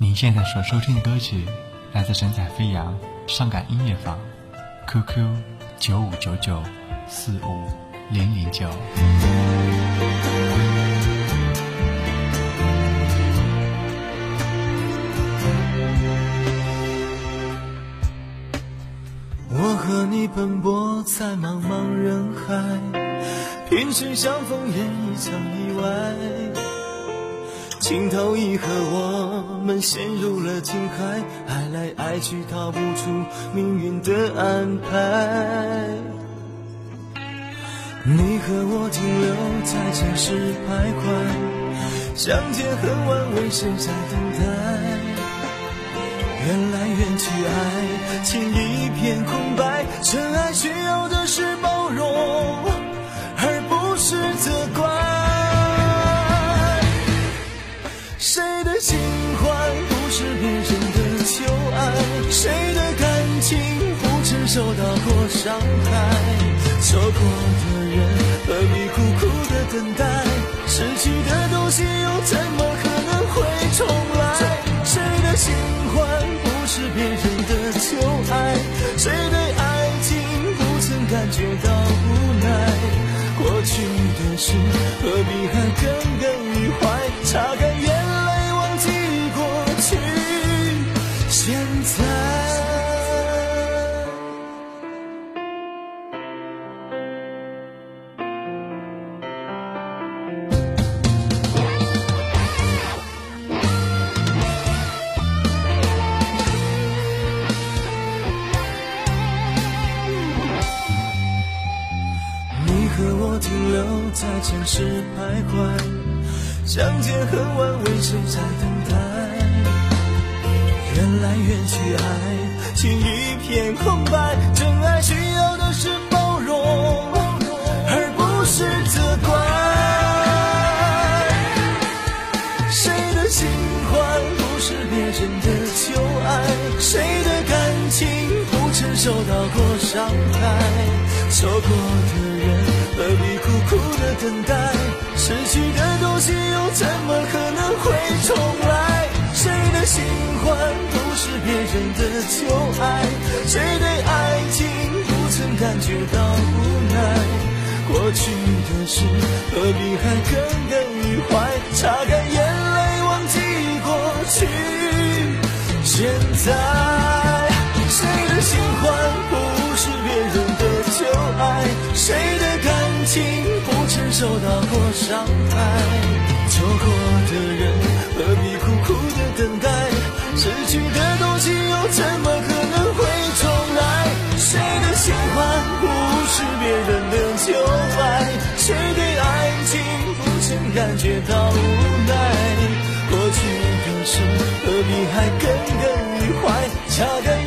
您现在所收听的歌曲来自神采飞扬伤感音乐坊，QQ 九五九九四五零零九。我和你奔波在茫茫人海，萍水相逢也一场意外。情投意合，我们陷入了情海，爱来爱去逃不出命运的安排。你和我停留在城市徘徊，相见恨晚，为谁在等待？缘来缘去，爱情一片空白。真爱需要的是受到过伤害？错过的人何必苦苦的等待？失去的东西又怎么可能会重来？谁的新欢不是别人的旧爱？谁对爱情不曾感觉到无奈？过去的事何必还耿耿于怀？擦干眼泪，忘记过去，现在。我停留在城市徘徊，相见恨晚，为谁在等待？缘来缘去，爱情一片空白。真爱需要的是包容，而不是责怪。谁的情怀不是别人的旧爱？谁的感情不曾受到过伤害？错过的何必苦苦的等待？失去的东西又怎么可能会重来？谁的新欢不是别人的旧爱？谁对爱情不曾感觉到无奈？过去的事何必还耿耿于怀？擦干眼泪，忘记过去，现在。受到过伤害？错过的人何必苦苦的等待？失去的东西又怎么可能会重来？谁的情怀不是别人的旧爱？谁对爱情不曾感觉到无奈？过去的事何必还耿耿于怀？擦干